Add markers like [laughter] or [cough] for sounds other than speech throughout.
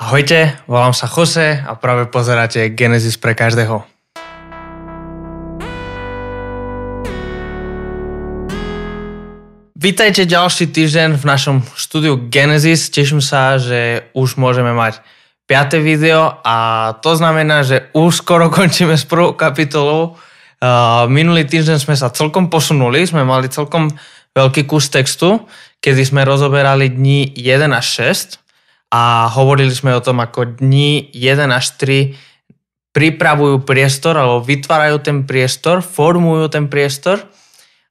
Ahojte, volám sa Jose a práve pozeráte Genesis pre každého. Vítajte ďalší týždeň v našom štúdiu Genesis. Teším sa, že už môžeme mať 5. video a to znamená, že už skoro [laughs] končíme s prvou kapitolou. Uh, minulý týždeň sme sa celkom posunuli, sme mali celkom veľký kus textu, kedy sme rozoberali dní 1 až 6 a hovorili sme o tom, ako dní 1 až 3 pripravujú priestor alebo vytvárajú ten priestor, formujú ten priestor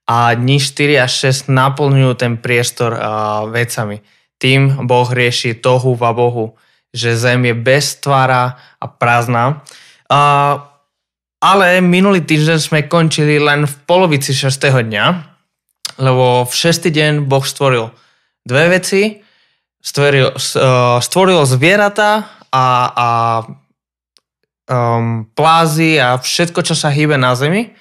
a dní 4 až 6 naplňujú ten priestor uh, vecami. Tým Boh rieši tohu va Bohu, že zem je bez tvára a prázdna. Uh, ale minulý týždeň sme končili len v polovici 6. dňa, lebo v 6. deň Boh stvoril dve veci, stvoril, uh, stvoril zvieratá a, a um, plázy a všetko, čo sa hýbe na Zemi,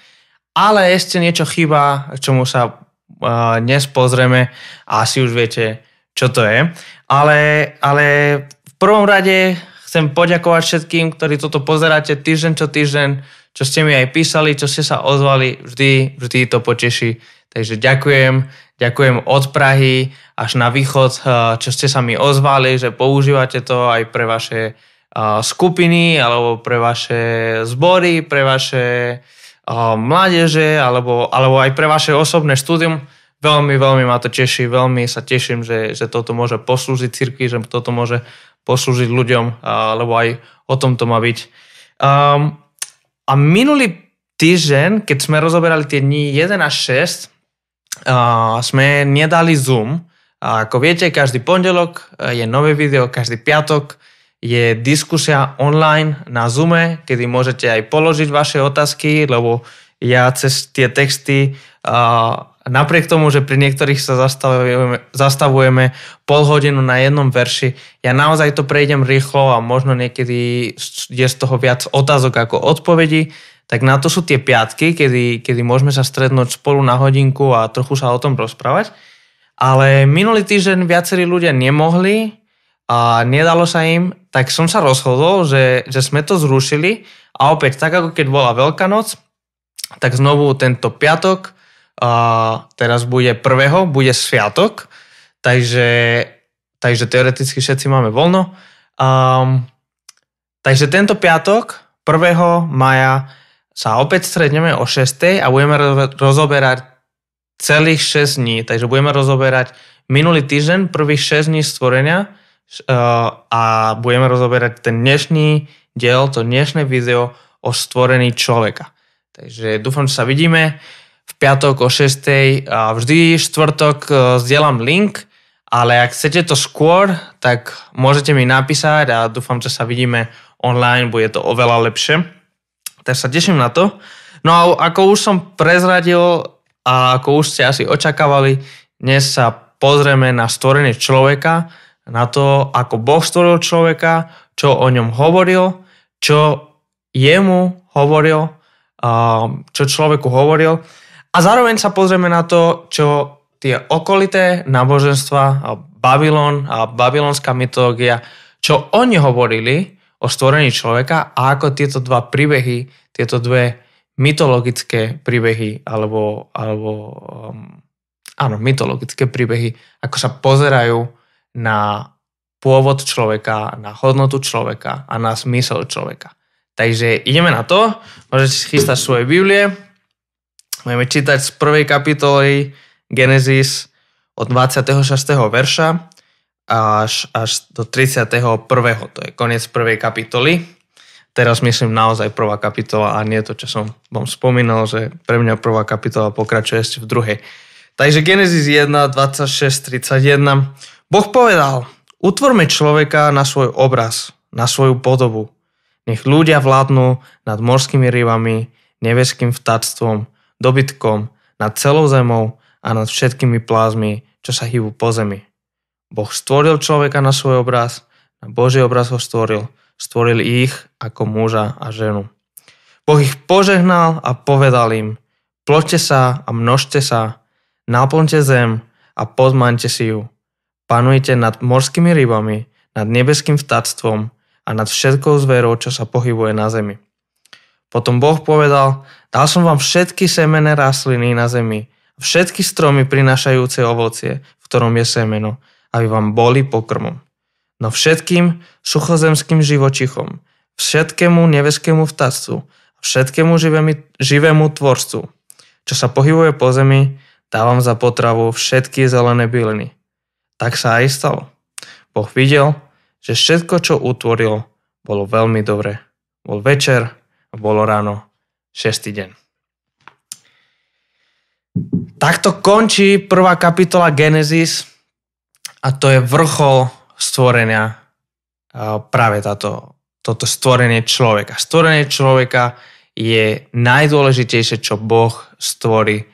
ale ešte niečo chýba, čomu sa uh, dnes pozrieme a asi už viete, čo to je. Ale, ale v prvom rade chcem poďakovať všetkým, ktorí toto pozeráte týždeň čo týždeň, čo ste mi aj písali, čo ste sa ozvali, vždy, vždy to poteší. Takže ďakujem, ďakujem od Prahy až na východ, eh, čo ste sa mi ozvali, že používate to aj pre vaše eh, skupiny alebo pre vaše zbory, pre vaše eh, mládeže alebo, alebo aj pre vaše osobné štúdium. Veľmi, veľmi ma to teší, veľmi sa teším, že, že toto môže poslúžiť cirkvi, že toto môže poslúžiť ľuďom, lebo aj o tom to má byť. Um, a minulý týždeň, keď sme rozoberali tie dni 1 až 6, sme nedali Zoom, a ako viete, každý pondelok eh, je nové video, každý piatok je diskusia online na Zoome, kedy môžete aj položiť vaše otázky, lebo ja cez tie texty napriek tomu, že pri niektorých sa zastavujeme, zastavujeme pol hodinu na jednom verši, ja naozaj to prejdem rýchlo a možno niekedy je z toho viac otázok ako odpovedí, tak na to sú tie piatky, kedy, kedy môžeme sa stretnúť spolu na hodinku a trochu sa o tom rozprávať. Ale minulý týždeň viacerí ľudia nemohli a nedalo sa im, tak som sa rozhodol, že, že sme to zrušili a opäť tak ako keď bola Veľká noc, tak znovu tento piatok, a teraz bude prvého, bude sviatok, takže, takže teoreticky všetci máme voľno. Um, takže tento piatok, 1. maja, sa opäť stretneme o 6. a budeme rozoberať celých 6 dní, takže budeme rozoberať minulý týždeň, prvých 6 dní stvorenia uh, a budeme rozoberať ten dnešný diel, to dnešné video o stvorení človeka. Takže dúfam, že sa vidíme v piatok o 6. A vždy štvrtok uh, zdieľam link, ale ak chcete to skôr, tak môžete mi napísať a dúfam, že sa vidíme online, bude to oveľa lepšie. Tak sa teším na to. No a ako už som prezradil, a ako už ste asi očakávali, dnes sa pozrieme na stvorenie človeka, na to, ako Boh stvoril človeka, čo o ňom hovoril, čo jemu hovoril, čo človeku hovoril. A zároveň sa pozrieme na to, čo tie okolité náboženstva, Babylon a babylonská mytológia, čo oni hovorili o stvorení človeka a ako tieto dva príbehy, tieto dve mytologické príbehy alebo, alebo um, áno, mytologické príbehy, ako sa pozerajú na pôvod človeka, na hodnotu človeka a na smysel človeka. Takže ideme na to. Môžete si chystať svoje Biblie. Budeme čítať z prvej kapitoly Genesis od 26. verša až, až do 31. To je koniec prvej kapitoly teraz myslím naozaj prvá kapitola a nie to, čo som vám spomínal, že pre mňa prvá kapitola pokračuje ešte v druhej. Takže Genesis 1, 26, 31. Boh povedal, utvorme človeka na svoj obraz, na svoju podobu. Nech ľudia vládnu nad morskými rybami, nebeským vtáctvom, dobytkom, nad celou zemou a nad všetkými plázmi, čo sa hýbu po zemi. Boh stvoril človeka na svoj obraz, na Boží obraz ho stvoril, stvoril ich ako muža a ženu. Boh ich požehnal a povedal im, ploďte sa a množte sa, naplňte zem a podmaňte si ju. Panujte nad morskými rybami, nad nebeským vtáctvom a nad všetkou zverou, čo sa pohybuje na zemi. Potom Boh povedal, dal som vám všetky semené rastliny na zemi, všetky stromy prinášajúce ovocie, v ktorom je semeno, aby vám boli pokrmom. No všetkým suchozemským živočichom, všetkému nebeskému vtáctvu, všetkému živému, živému tvorstvu, čo sa pohybuje po zemi, dávam za potravu všetky zelené byliny. Tak sa aj stalo. Boh videl, že všetko, čo utvoril, bolo veľmi dobre. Bol večer a bolo ráno, šestý deň. Takto končí prvá kapitola Genesis a to je vrchol stvorenia práve táto, toto stvorenie človeka. Stvorenie človeka je najdôležitejšie, čo Boh stvorí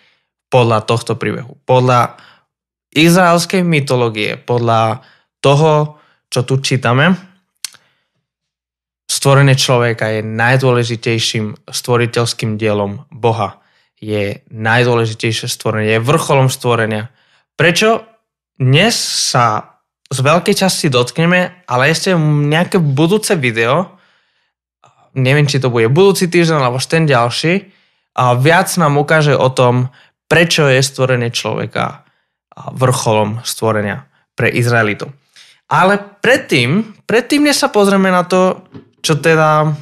podľa tohto príbehu. Podľa izraelskej mytológie, podľa toho, čo tu čítame, stvorenie človeka je najdôležitejším stvoriteľským dielom Boha. Je najdôležitejšie stvorenie, je vrcholom stvorenia. Prečo? Dnes sa z veľkej časti dotkneme, ale ešte nejaké budúce video, neviem, či to bude budúci týždeň alebo ten ďalší, a viac nám ukáže o tom, prečo je stvorenie človeka vrcholom stvorenia pre Izraelitov. Ale predtým, predtým, než sa pozrieme na to, čo teda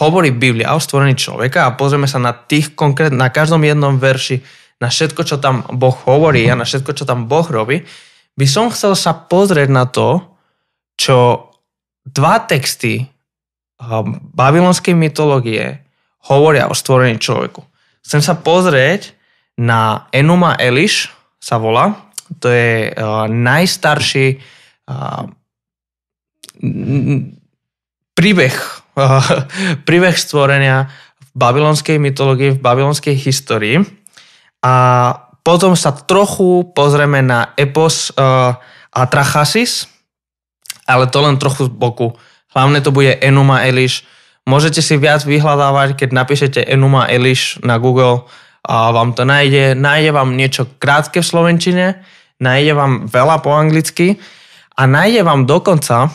hovorí Biblia o stvorení človeka a pozrieme sa na tých konkrét, na každom jednom verši, na všetko, čo tam Boh hovorí a na všetko, čo tam Boh robí, by som chcel sa pozrieť na to, čo dva texty babylonskej mytológie hovoria o stvorení človeku. Chcem sa pozrieť na Enuma Eliš, sa volá. To je uh, najstarší uh, príbeh, [laughs] príbeh stvorenia v babylonskej mytológii, v babylonskej histórii. A potom sa trochu pozrieme na epos uh, Atrachasis, ale to len trochu z boku. Hlavne to bude Enuma Eliš. Môžete si viac vyhľadávať, keď napíšete Enuma Eliš na Google a vám to nájde. Nájde vám niečo krátke v slovenčine, nájde vám veľa po anglicky a nájde vám dokonca a,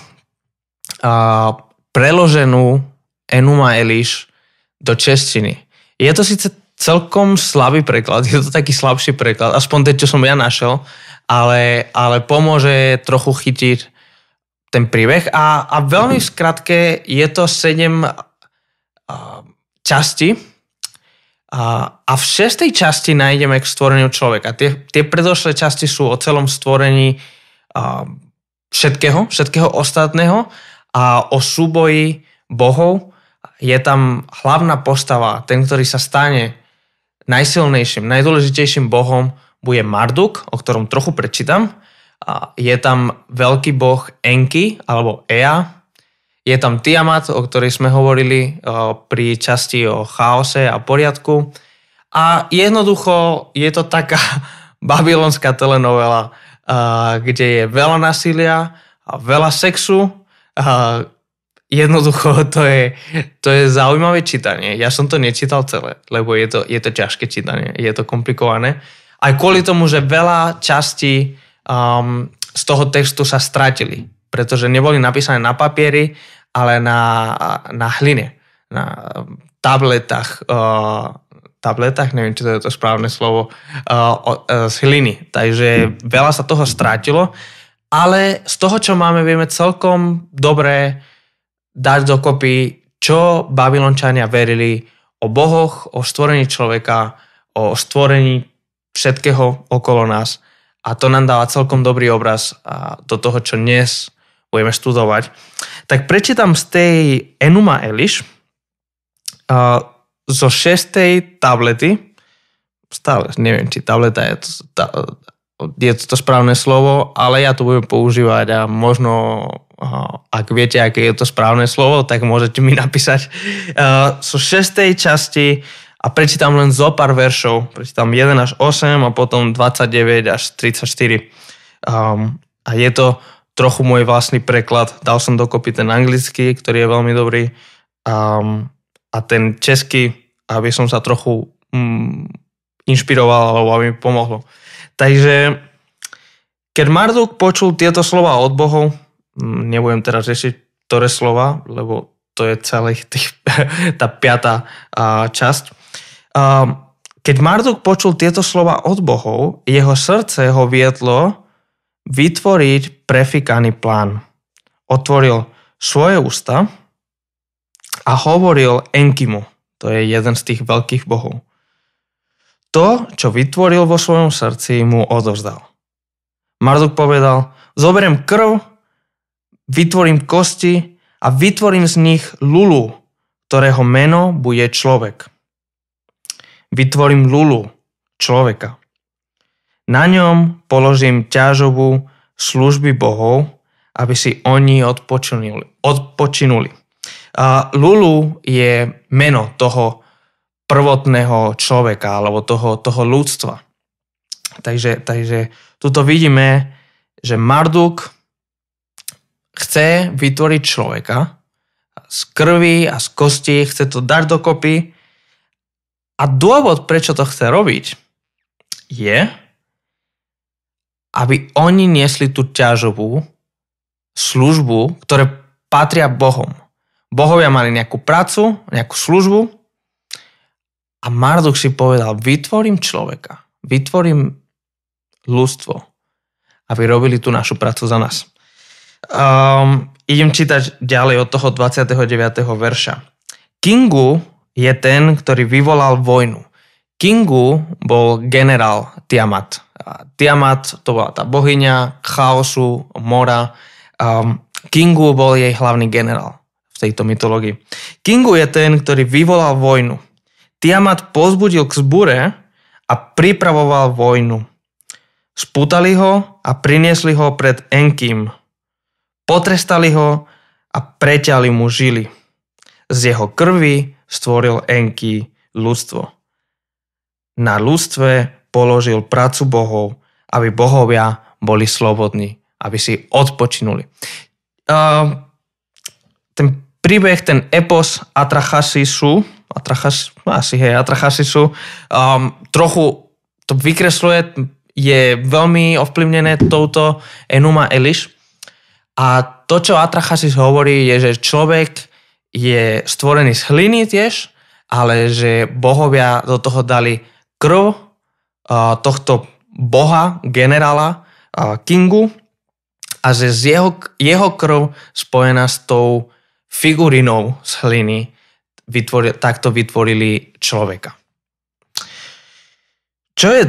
preloženú Enuma Eliš do češtiny. Je to síce celkom slabý preklad, je to taký slabší preklad, aspoň ten, čo som ja našiel, ale, ale pomôže trochu chytiť ten príbeh. A, a veľmi v skratke je to sedem uh, časti a, a v šestej časti nájdeme k stvoreniu človeka. Tie, tie predošlé časti sú o celom stvorení uh, všetkého, všetkého ostatného a o súboji bohov. Je tam hlavná postava, ten, ktorý sa stane najsilnejším, najdôležitejším bohom bude Marduk, o ktorom trochu prečítam. Je tam veľký boh Enki, alebo Ea. Je tam Tiamat, o ktorej sme hovorili pri časti o chaose a poriadku. A jednoducho je to taká [laughs] babylonská telenovela, kde je veľa násilia, a veľa sexu, Jednoducho [laughs] to je, to je zaujímavé čítanie. Ja som to nečítal celé, lebo je to, je to ťažké čítanie, je to komplikované. Aj kvôli tomu, že veľa častí um, z toho textu sa stratili, pretože neboli napísané na papieri, ale na, na hline, na tabletách, uh, tabletách, neviem, či to je to správne slovo, uh, uh, z hliny. Takže veľa sa toho strátilo, ale z toho, čo máme, vieme celkom dobre dať dokopy, čo Babylončania verili o bohoch, o stvorení človeka, o stvorení všetkého okolo nás. A to nám dáva celkom dobrý obraz do toho, čo dnes budeme študovať. Tak prečítam z tej Enuma Eliš zo šestej tablety, stále neviem, či tableta je to, je to, to správne slovo, ale ja to budem používať a možno ak viete, aké je to správne slovo, tak môžete mi napísať. [laughs] Sú šestej časti a prečítam len zo pár veršov. Prečítam 1 až 8 a potom 29 až 34. Um, a je to trochu môj vlastný preklad. Dal som dokopy ten anglický, ktorý je veľmi dobrý. Um, a ten český, aby som sa trochu um, inšpiroval, alebo aby mi pomohlo. Takže keď Marduk počul tieto slova od bohov, nebudem teraz riešiť ktoré slova, lebo to je celý [laughs] tých, tá piatá časť. Keď Marduk počul tieto slova od bohov, jeho srdce ho viedlo vytvoriť prefikaný plán. Otvoril svoje ústa a hovoril Enkimu, to je jeden z tých veľkých bohov. To, čo vytvoril vo svojom srdci, mu odovzdal. Marduk povedal, zoberiem krv vytvorím kosti a vytvorím z nich lulu, ktorého meno bude človek. Vytvorím lulu, človeka. Na ňom položím ťažovú služby bohov, aby si oni odpočinuli. odpočinuli. A lulu je meno toho prvotného človeka alebo toho, toho ľudstva. Takže, takže tuto vidíme, že Marduk chce vytvoriť človeka z krvi a z kosti, chce to dať dokopy a dôvod, prečo to chce robiť, je, aby oni niesli tú ťažovú službu, ktoré patria Bohom. Bohovia mali nejakú prácu, nejakú službu a Marduk si povedal, vytvorím človeka, vytvorím ľudstvo, aby robili tú našu prácu za nás. Um, idem čítať ďalej od toho 29. verša. Kingu je ten, ktorý vyvolal vojnu. Kingu bol generál Tiamat. Tiamat to bola tá bohyňa chaosu, mora. Um, Kingu bol jej hlavný generál v tejto mytológii. Kingu je ten, ktorý vyvolal vojnu. Tiamat pozbudil k zbure a pripravoval vojnu. Spútali ho a priniesli ho pred Enkim, Potrestali ho a preťali mu žily. Z jeho krvi stvoril Enki ľudstvo. Na ľudstve položil pracu bohov, aby bohovia boli slobodní, aby si odpočinuli. Uh, ten príbeh, ten epos Atrachasisu, Atrachas, asi hej, Atrachasisu, um, trochu to vykresluje, je veľmi ovplyvnené touto Enuma Eliš, a to, čo Atrachasis hovorí, je, že človek je stvorený z hliny tiež, ale že bohovia do toho dali krv tohto boha, generála Kingu a že z jeho, jeho krv spojená s tou figurinou z hliny vytvorili, takto vytvorili človeka. Čo je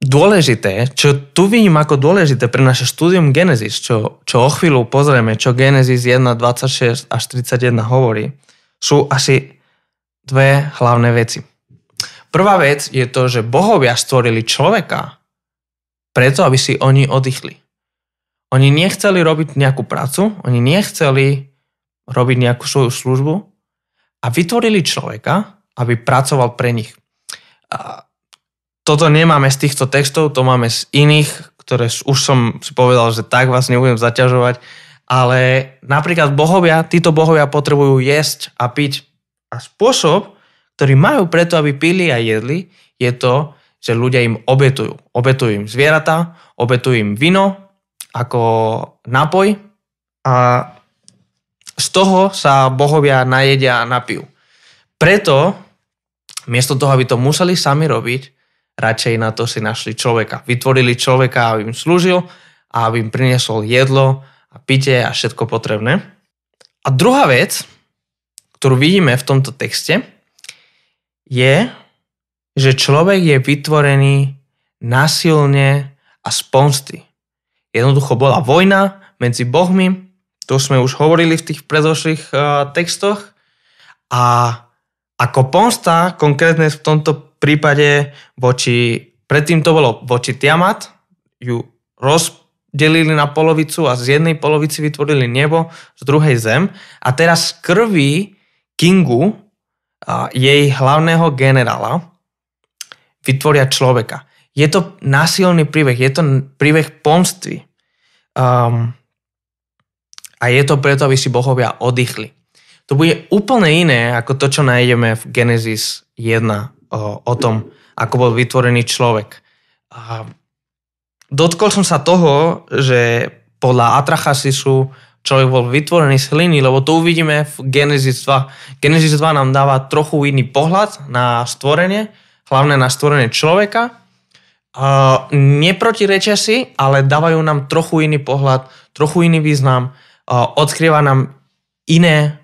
dôležité, čo tu vidím ako dôležité pre naše štúdium Genesis, čo, čo o chvíľu pozrieme, čo Genesis 1.26 až 31 hovorí, sú asi dve hlavné veci. Prvá vec je to, že bohovia stvorili človeka preto, aby si oni oddychli. Oni nechceli robiť nejakú prácu, oni nechceli robiť nejakú svoju službu a vytvorili človeka, aby pracoval pre nich. A toto nemáme z týchto textov, to máme z iných, ktoré už som si povedal, že tak vás nebudem zaťažovať, ale napríklad bohovia, títo bohovia potrebujú jesť a piť a spôsob, ktorý majú preto, aby pili a jedli, je to, že ľudia im obetujú. Obetujú im zvieratá, obetujú im vino ako nápoj a z toho sa bohovia najedia a napijú. Preto, miesto toho, aby to museli sami robiť, radšej na to si našli človeka. Vytvorili človeka, aby im slúžil a aby im priniesol jedlo a pitie a všetko potrebné. A druhá vec, ktorú vidíme v tomto texte, je, že človek je vytvorený nasilne a z pomsty. Jednoducho bola vojna medzi bohmi, to sme už hovorili v tých predošlých uh, textoch a ako pomsta, konkrétne v tomto prípade voči, predtým to bolo voči Tiamat, ju rozdelili na polovicu a z jednej polovici vytvorili nebo, z druhej zem. A teraz z krvi Kingu, a jej hlavného generála, vytvoria človeka. Je to násilný príbeh, je to príbeh pomstvy. Um, a je to preto, aby si bohovia oddychli. To bude úplne iné ako to, čo nájdeme v Genesis 1 o, tom, ako bol vytvorený človek. A dotkol som sa toho, že podľa Atrachasisu človek bol vytvorený z hliny, lebo to uvidíme v Genesis 2. Genesis 2 nám dáva trochu iný pohľad na stvorenie, hlavne na stvorenie človeka. Uh, neprotirečia si, ale dávajú nám trochu iný pohľad, trochu iný význam, uh, odkrieva nám iné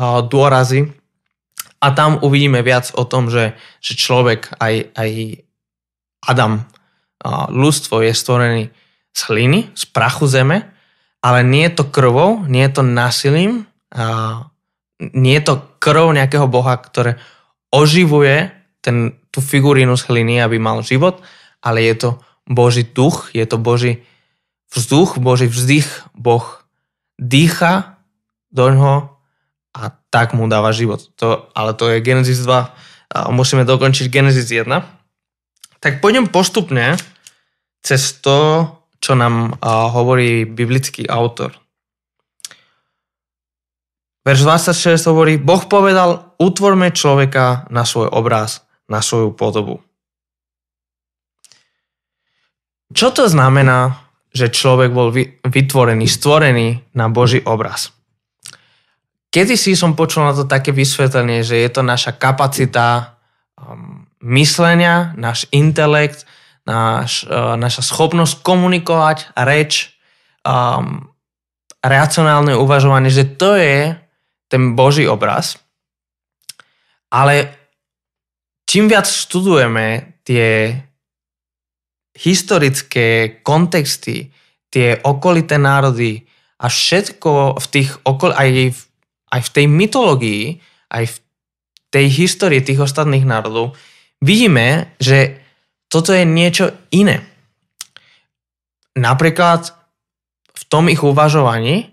dôrazy a tam uvidíme viac o tom, že, že človek, aj, aj Adam, ľudstvo je stvorený z hliny, z prachu zeme, ale nie je to krvou, nie je to násilím, nie je to krv nejakého boha, ktoré oživuje ten, tú figurínu z hliny, aby mal život, ale je to Boží duch, je to Boží vzduch, Boží vzdych, Boh dýcha do ňoho a tak mu dáva život. To, ale to je Genesis 2 a musíme dokončiť Genesis 1. Tak pôjdem postupne cez to, čo nám hovorí biblický autor. Verš 26 hovorí, Boh povedal, utvorme človeka na svoj obraz, na svoju podobu. Čo to znamená, že človek bol vytvorený, stvorený na Boží obraz? Kedy si som počul na to také vysvetlenie, že je to naša kapacita um, myslenia, náš intelekt, náš, uh, naša schopnosť komunikovať, reč, um, racionálne uvažovanie, že to je ten Boží obraz. Ale čím viac študujeme tie historické kontexty, tie okolité národy a všetko v tých okol, aj, v, aj v tej mytológii, aj v tej histórii tých ostatných národov, vidíme, že toto je niečo iné. Napríklad v tom ich uvažovaní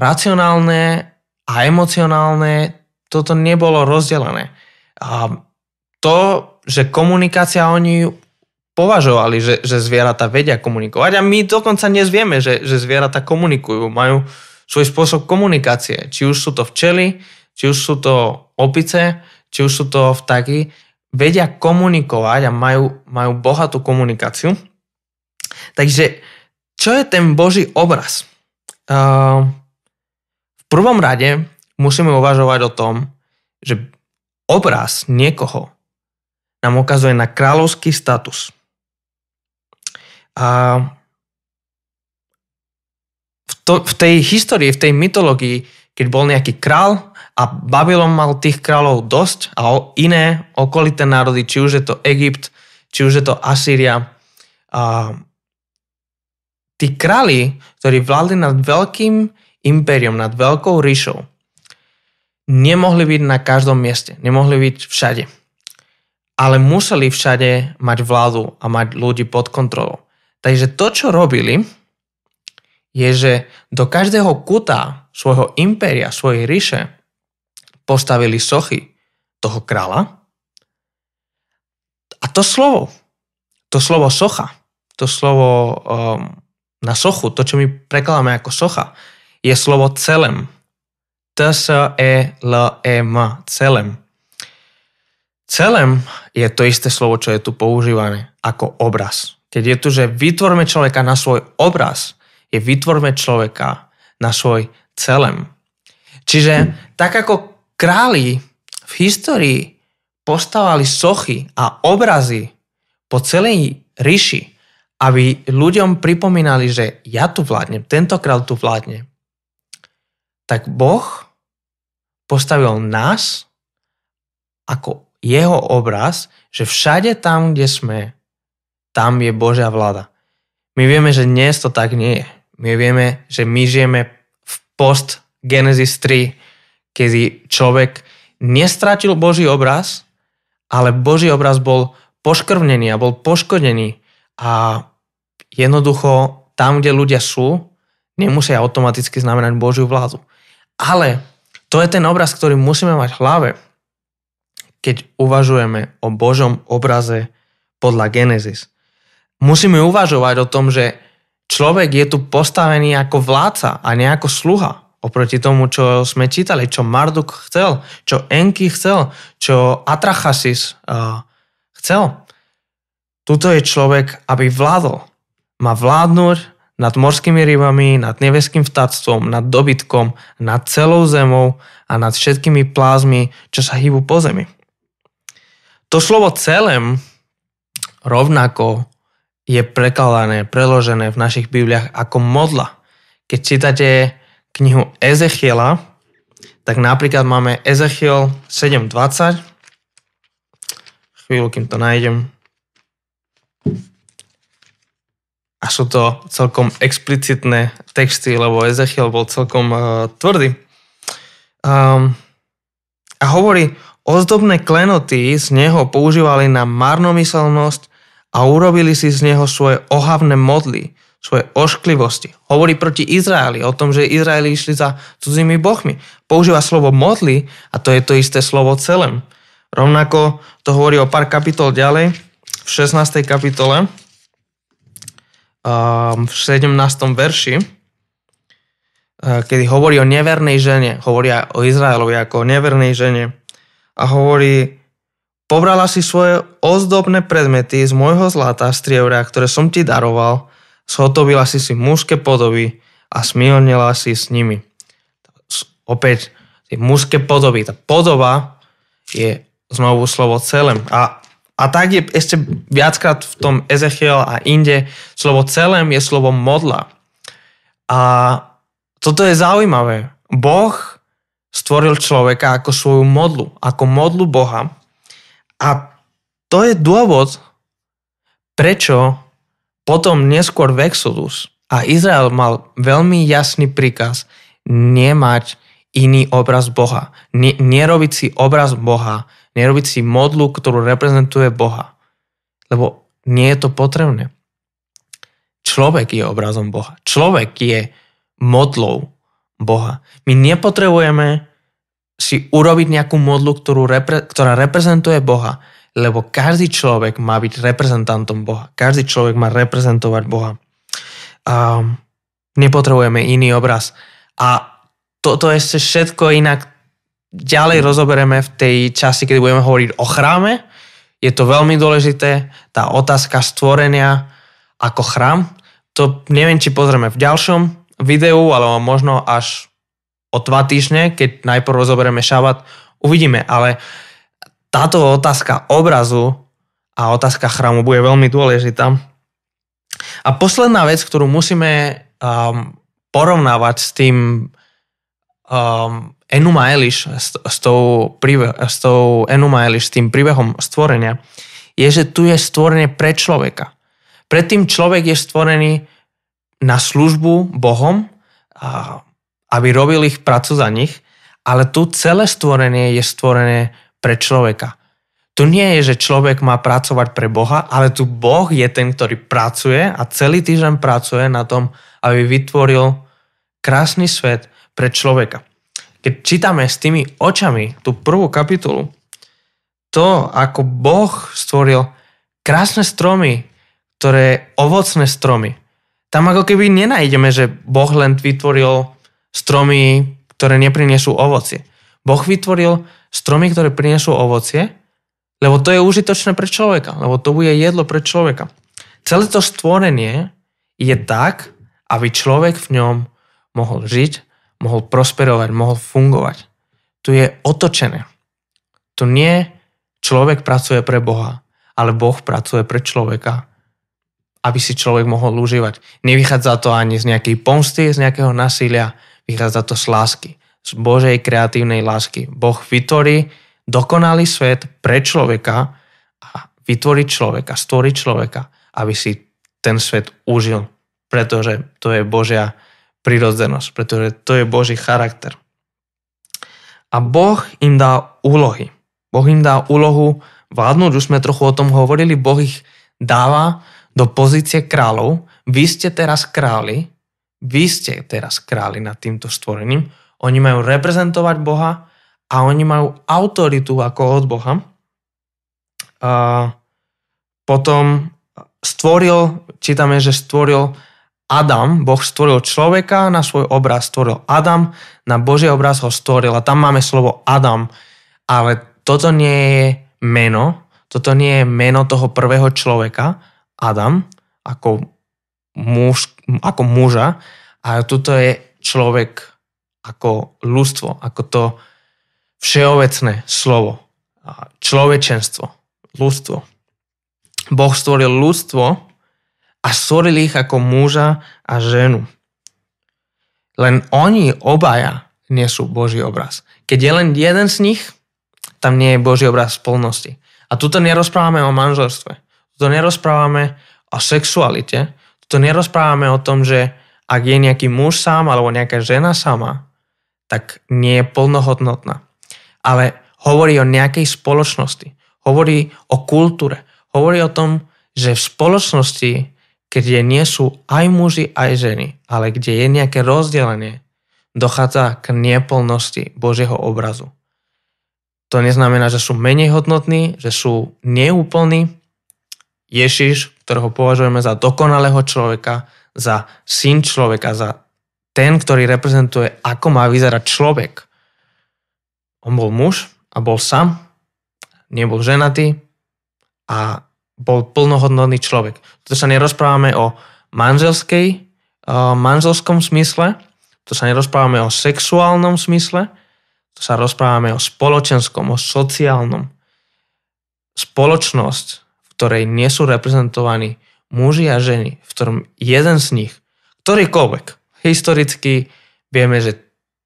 racionálne a emocionálne toto nebolo rozdelené. A to, že komunikácia oni považovali, že, že zvieratá vedia komunikovať a my dokonca dnes vieme, že, že zvieratá komunikujú, majú svoj spôsob komunikácie. Či už sú to včely, či už sú to opice, či už sú to vtaky, vedia komunikovať a majú, majú bohatú komunikáciu. Takže čo je ten Boží obraz? Uh, v prvom rade musíme uvažovať o tom, že obraz niekoho nám ukazuje na kráľovský status. A v, to, v tej histórii, v tej mytológii, keď bol nejaký král a Babylon mal tých kráľov dosť a iné okolité národy, či už je to Egypt, či už je to Asýria, a tí králi, ktorí vládli nad veľkým impériom, nad veľkou ríšou, nemohli byť na každom mieste, nemohli byť všade. Ale museli všade mať vládu a mať ľudí pod kontrolou. Takže to, čo robili, je, že do každého kuta svojho impéria, svojej ríše postavili sochy toho kráľa. A to slovo, to slovo socha, to slovo um, na sochu, to, čo my prekladáme ako socha, je slovo celem. T-S-E-L-E-M. Celem. Celem je to isté slovo, čo je tu používané ako obraz. Keď je tu, že vytvorme človeka na svoj obraz, je vytvorme človeka na svoj celem. Čiže tak ako králi v histórii postavali sochy a obrazy po celej ríši, aby ľuďom pripomínali, že ja tu vládnem, tento král tu vládne, tak Boh postavil nás ako jeho obraz, že všade tam, kde sme, tam je Božia vláda. My vieme, že dnes to tak nie je. My vieme, že my žijeme v post Genesis 3, kedy človek nestratil Boží obraz, ale Boží obraz bol poškrvnený a bol poškodený a jednoducho tam, kde ľudia sú, nemusia automaticky znamenať Božiu vládu. Ale to je ten obraz, ktorý musíme mať v hlave, keď uvažujeme o Božom obraze podľa Genesis musíme uvažovať o tom, že človek je tu postavený ako vládca a nie ako sluha. Oproti tomu, čo sme čítali, čo Marduk chcel, čo Enki chcel, čo Atrachasis uh, chcel. Tuto je človek, aby vládol. Má vládnuť nad morskými rybami, nad nebeským vtáctvom, nad dobytkom, nad celou zemou a nad všetkými plázmi, čo sa hýbu po zemi. To slovo celém rovnako je prekladané, preložené v našich Bibliách ako modla. Keď čítate knihu Ezechiela, tak napríklad máme Ezechiel 7.20. Chvíľu, kým to nájdem. A sú to celkom explicitné texty, lebo Ezechiel bol celkom uh, tvrdý. Um, a hovorí, ozdobné klenoty z neho používali na marnomyselnosť a urobili si z neho svoje ohavné modly, svoje ošklivosti. Hovorí proti Izraeli, o tom, že Izraeli išli za cudzými bohmi. Používa slovo modly a to je to isté slovo celém. Rovnako to hovorí o pár kapitol ďalej, v 16. kapitole, v 17. verši, kedy hovorí o nevernej žene, hovorí o Izraelovi ako o nevernej žene a hovorí, pobrala si svoje ozdobné predmety z môjho zlata, strievra, ktoré som ti daroval, zhotovila si si mužské podoby a smilnila si s nimi. Opäť, tie mužské podoby, tá podoba je znovu slovo celém. A a tak je ešte viackrát v tom Ezechiel a inde slovo celém je slovo modla. A toto je zaujímavé. Boh stvoril človeka ako svoju modlu, ako modlu Boha. A to je dôvod, prečo potom neskôr v Exodus a Izrael mal veľmi jasný príkaz nemať iný obraz Boha. nerobiť si obraz Boha, nerobiť si modlu, ktorú reprezentuje Boha. Lebo nie je to potrebné. Človek je obrazom Boha. Človek je modlou Boha. My nepotrebujeme si urobiť nejakú modlu, ktorú repre, ktorá reprezentuje Boha, lebo každý človek má byť reprezentantom Boha. Každý človek má reprezentovať Boha. A nepotrebujeme iný obraz. A toto ešte všetko inak ďalej rozoberieme v tej časti, keď budeme hovoriť o chráme. Je to veľmi dôležité, tá otázka stvorenia ako chrám. To neviem, či pozrieme v ďalšom videu, alebo možno až o dva týždne, keď najprv rozoberieme šabat, uvidíme. Ale táto otázka obrazu a otázka chrámu bude veľmi dôležitá. A posledná vec, ktorú musíme um, porovnávať s tým um, Enuma Elish s, s, tou, s tou Enuma Elish, s tým príbehom stvorenia, je, že tu je stvorenie pre človeka. Predtým človek je stvorený na službu Bohom, a, aby robil ich prácu za nich, ale tu celé stvorenie je stvorené pre človeka. Tu nie je, že človek má pracovať pre Boha, ale tu Boh je ten, ktorý pracuje a celý týždeň pracuje na tom, aby vytvoril krásny svet pre človeka keď čítame s tými očami tú prvú kapitolu, to, ako Boh stvoril krásne stromy, ktoré ovocné stromy. Tam ako keby nenájdeme, že Boh len vytvoril stromy, ktoré neprinesú ovocie. Boh vytvoril stromy, ktoré prinesú ovocie, lebo to je užitočné pre človeka, lebo to bude jedlo pre človeka. Celé to stvorenie je tak, aby človek v ňom mohol žiť mohol prosperovať, mohol fungovať. Tu je otočené. Tu nie človek pracuje pre Boha, ale Boh pracuje pre človeka, aby si človek mohol užívať. Nevychádza to ani z nejakej pomsty, z nejakého násilia, vychádza to z lásky, z Božej kreatívnej lásky. Boh vytvorí dokonalý svet pre človeka a vytvorí človeka, stvorí človeka, aby si ten svet užil, pretože to je Božia prirodzenosť, pretože to je Boží charakter. A Boh im dá úlohy. Boh im dá úlohu vládnuť, už sme trochu o tom hovorili, Boh ich dáva do pozície kráľov. Vy ste teraz králi, vy ste teraz králi nad týmto stvorením. Oni majú reprezentovať Boha a oni majú autoritu ako od Boha. A potom stvoril, čítame, že stvoril Adam, Boh stvoril človeka, na svoj obraz stvoril Adam, na Boží obraz ho stvoril a tam máme slovo Adam. Ale toto nie je meno, toto nie je meno toho prvého človeka, Adam, ako muž, ako muža, a tuto je človek ako ľudstvo, ako to všeobecné slovo, človečenstvo, ľudstvo. Boh stvoril ľudstvo a stvoril ich ako muža a ženu. Len oni obaja nie sú Boží obraz. Keď je len jeden z nich, tam nie je Boží obraz v plnosti. A tuto nerozprávame o manželstve. Tuto nerozprávame o sexualite. Tuto nerozprávame o tom, že ak je nejaký muž sám alebo nejaká žena sama, tak nie je plnohodnotná. Ale hovorí o nejakej spoločnosti. Hovorí o kultúre. Hovorí o tom, že v spoločnosti, kde nie sú aj muži, aj ženy, ale kde je nejaké rozdelenie, dochádza k neplnosti Božieho obrazu. To neznamená, že sú menej hodnotní, že sú neúplní. Ježiš, ktorého považujeme za dokonalého človeka, za syn človeka, za ten, ktorý reprezentuje, ako má vyzerať človek. On bol muž a bol sám, nebol ženatý a bol plnohodnotný človek. Tu sa nerozprávame o manželskej, manželskom smysle, to sa nerozprávame o sexuálnom smysle, to sa rozprávame o spoločenskom, o sociálnom. Spoločnosť, ktorej nie sú reprezentovaní muži a ženy, v ktorom jeden z nich, ktorýkoľvek, historicky vieme, že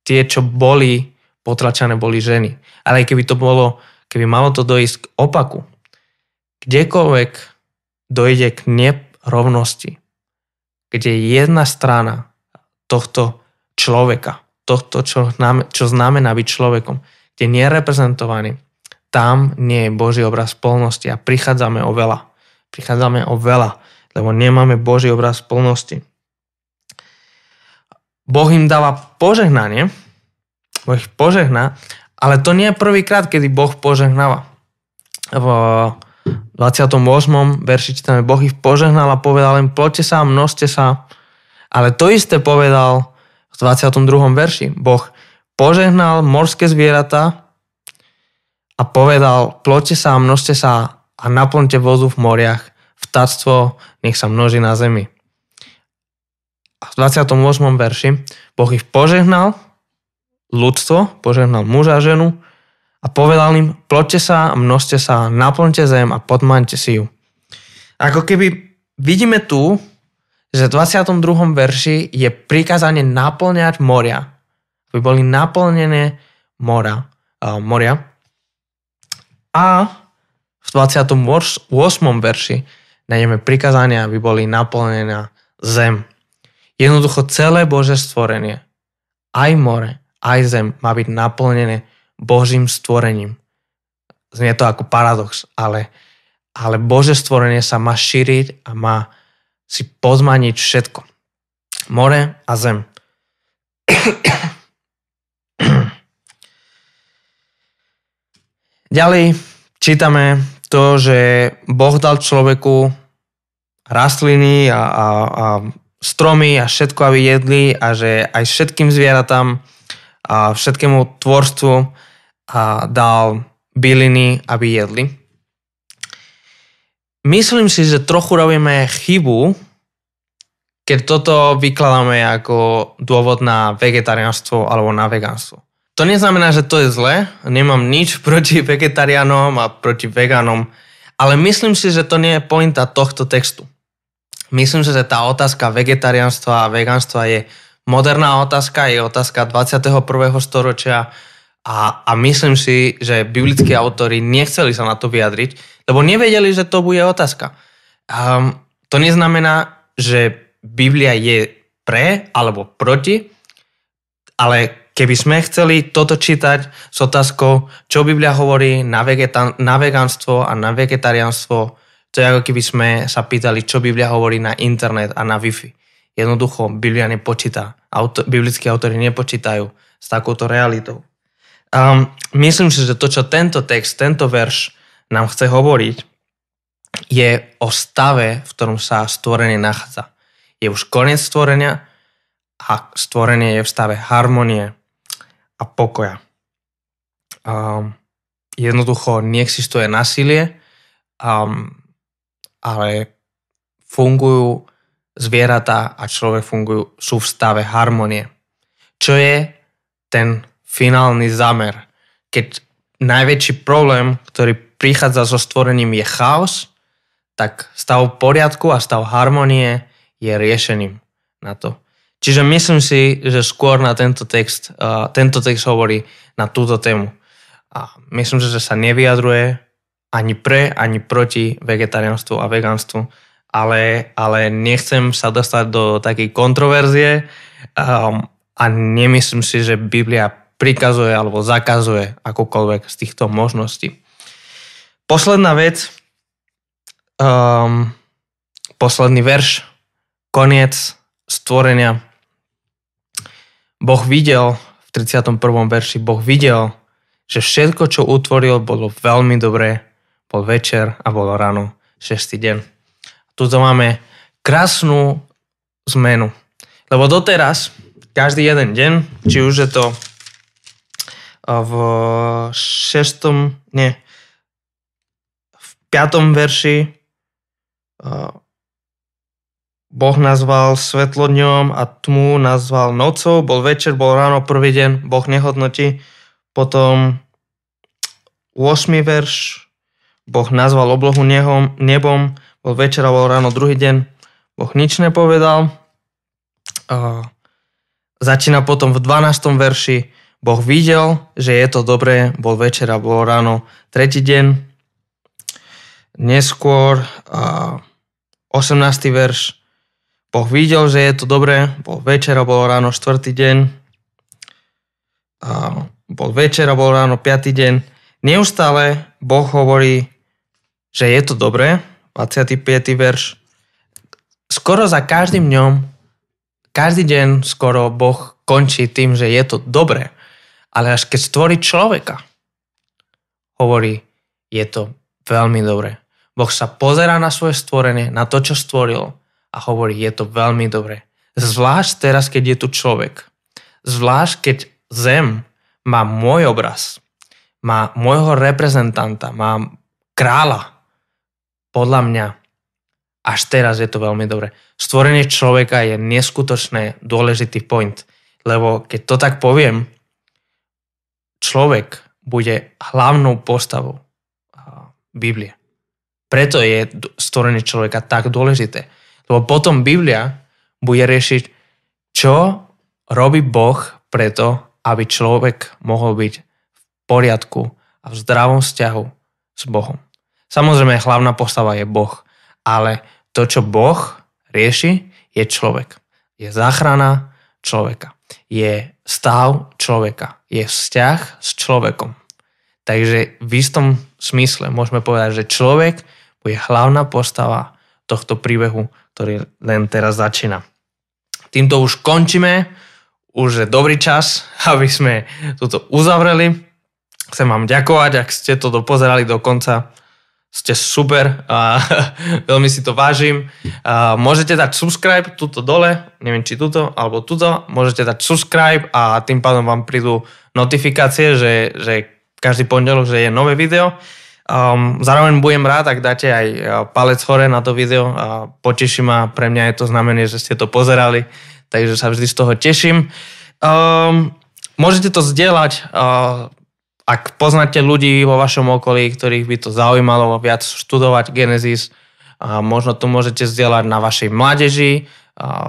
tie, čo boli potlačané, boli ženy. Ale keby to bolo, keby malo to dojsť k opaku, kdekoľvek dojde k nerovnosti, kde jedna strana tohto človeka, tohto, čo znamená byť človekom, kde nie je reprezentovaný, tam nie je Boží obraz plnosti a prichádzame o veľa. Prichádzame o veľa, lebo nemáme Boží obraz plnosti. Boh im dáva požehnanie, Boh ich požehná, ale to nie je prvýkrát, kedy Boh požehnáva. V 28. verši čítame, Boh ich požehnal a povedal len plote sa množte sa. Ale to isté povedal v 22. verši. Boh požehnal morské zvieratá a povedal, plote sa a množte sa a naplňte vozu v moriach, vtáctvo nech sa množí na zemi. A v 28. verši Boh ich požehnal, ľudstvo, požehnal muža a ženu a povedal im, ploďte sa, množte sa, naplňte zem a podmaňte si ju. Ako keby vidíme tu, že v 22. verši je prikázanie naplňať moria. Aby boli naplnené mora, uh, moria. A v 28. verši nájdeme prikázanie, aby boli naplnená zem. Jednoducho celé Bože stvorenie, aj more, aj zem má byť naplnené Božím stvorením. Znie to ako paradox, ale, ale Bože stvorenie sa má šíriť a má si pozmaniť všetko. More a zem. Ďalej čítame to, že Boh dal človeku rastliny a, a, a stromy a všetko, aby jedli a že aj všetkým zvieratám a všetkému tvorstvu a dal byliny, aby jedli. Myslím si, že trochu robíme chybu, keď toto vykladáme ako dôvod na vegetariánstvo alebo na vegánstvo. To neznamená, že to je zlé, nemám nič [laughs] proti vegetariánom a proti vegánom, ale myslím si, že to nie je pointa tohto textu. Myslím si, že tá otázka vegetariánstva a vegánstva je moderná otázka, je otázka 21. storočia a, a myslím si, že biblickí autory nechceli sa na to vyjadriť, lebo nevedeli, že to bude otázka. Um, to neznamená, že Biblia je pre alebo proti, ale keby sme chceli toto čítať s otázkou, čo Biblia hovorí na, vegeta- na vegánstvo a na vegetariánstvo, to je ako keby sme sa pýtali, čo Biblia hovorí na internet a na Wi-Fi. Jednoducho Biblia nepočíta, auto, biblickí autory nepočítajú s takouto realitou. Um, myslím si, že to, čo tento text, tento verš nám chce hovoriť, je o stave, v ktorom sa stvorenie nachádza. Je už koniec stvorenia a stvorenie je v stave harmonie a pokoja. Um, jednoducho neexistuje nasilie, um, ale fungujú zvieratá a človek fungujú, sú v stave harmonie. Čo je ten finálny zámer? Keď najväčší problém, ktorý prichádza so stvorením je chaos, tak stav poriadku a stav harmonie je riešením na to. Čiže myslím si, že skôr na tento text, uh, tento text hovorí na túto tému. A myslím, že sa nevyjadruje ani pre, ani proti vegetariánstvu a vegánstvu, ale, ale nechcem sa dostať do takej kontroverzie um, a nemyslím si, že Biblia prikazuje alebo zakazuje akúkoľvek z týchto možností. Posledná vec, um, posledný verš, koniec stvorenia. Boh videl, v 31. verši, Boh videl, že všetko, čo utvoril, bolo veľmi dobré. Bol večer a bolo ráno, 6. deň. Tu máme krásnu zmenu. Lebo doteraz, každý jeden deň, či už je to v šestom, nie, v piatom verši Boh nazval svetlo dňom a tmu nazval nocou, bol večer, bol ráno, prvý deň, Boh nehodnotí. Potom 8. verš, Boh nazval oblohu nehom, nebom, bol večer a bol ráno, druhý deň, Boh nič nepovedal. Začína potom v 12. verši, Boh videl, že je to dobré, bol večer a bol ráno, tretí deň. Neskôr 18. verš, Boh videl, že je to dobré, bol večer a bol ráno štvrtý deň, a bol večer bol ráno piatý deň. Neustále Boh hovorí, že je to dobré, 25. verš. Skoro za každým dňom, každý deň skoro Boh končí tým, že je to dobré. Ale až keď stvorí človeka, hovorí, je to veľmi dobré. Boh sa pozera na svoje stvorenie, na to, čo stvoril a hovorí, je to veľmi dobré. Zvlášť teraz, keď je tu človek. Zvlášť, keď zem má môj obraz, má môjho reprezentanta, má kráľa. Podľa mňa až teraz je to veľmi dobré. Stvorenie človeka je neskutočné dôležitý point, lebo keď to tak poviem, človek bude hlavnou postavou Biblie. Preto je stvorenie človeka tak dôležité. Lebo potom Biblia bude riešiť, čo robí Boh preto, aby človek mohol byť v poriadku a v zdravom vzťahu s Bohom. Samozrejme, hlavná postava je Boh, ale to, čo Boh rieši, je človek. Je záchrana človeka. Je stav človeka. Je vzťah s človekom. Takže v istom smysle môžeme povedať, že človek bude hlavná postava tohto príbehu, ktorý len teraz začína. Týmto už končíme, už je dobrý čas, [laughs] aby sme toto uzavreli. Chcem vám ďakovať, ak ste to dopozerali do konca. Ste super a [laughs] veľmi si to vážim. A môžete dať subscribe tuto dole, neviem či tuto alebo tuto, môžete dať subscribe a tým pádom vám prídu notifikácie, že, že každý pondelok, že je nové video. Um, zároveň budem rád, ak dáte aj uh, palec hore na to video a poteší ma, pre mňa je to znamenie, že ste to pozerali, takže sa vždy z toho teším. Um, môžete to zdieľať, uh, ak poznáte ľudí vo vašom okolí, ktorých by to zaujímalo viac študovať Genesis, uh, možno to môžete zdieľať na vašej mládeži,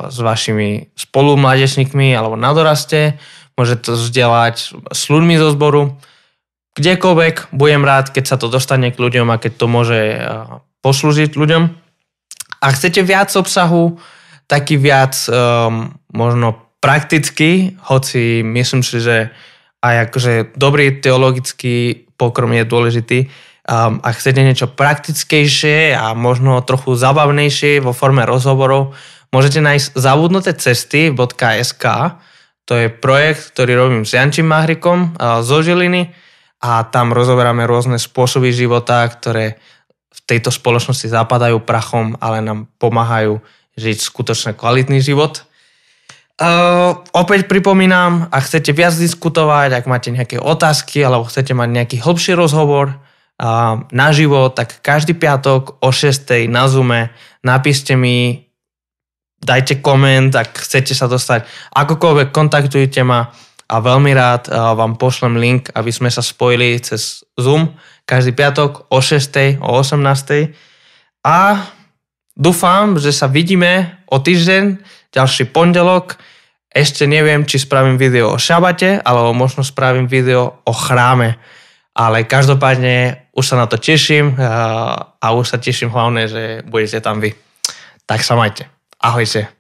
s vašimi spolumládežníkmi alebo na doraste, môžete to zdieľať s ľuďmi zo zboru, kdekoľvek, budem rád, keď sa to dostane k ľuďom a keď to môže eh, poslúžiť ľuďom. A chcete viac obsahu, taký viac um, možno prakticky, hoci myslím si, že aj akože dobrý teologický pokrom je dôležitý. Um, a chcete niečo praktickejšie a možno trochu zabavnejšie vo forme rozhovorov, môžete nájsť zavudnuté cesty.sk. To je projekt, ktorý robím s Jančím Mahrikom uh, zo Žiliny a tam rozoberáme rôzne spôsoby života, ktoré v tejto spoločnosti zapadajú prachom, ale nám pomáhajú žiť skutočne kvalitný život. Uh, opäť pripomínam, ak chcete viac diskutovať, ak máte nejaké otázky alebo chcete mať nejaký hlbší rozhovor uh, naživo, tak každý piatok o 6. na Zoome napíšte mi dajte koment, ak chcete sa dostať. Akokoľvek kontaktujte ma a veľmi rád vám pošlem link, aby sme sa spojili cez Zoom každý piatok o 6. o 18. A dúfam, že sa vidíme o týždeň, ďalší pondelok. Ešte neviem, či spravím video o šabate, alebo možno spravím video o chráme. Ale každopádne už sa na to teším a už sa teším hlavne, že budete tam vy. Tak sa majte. Ahojte.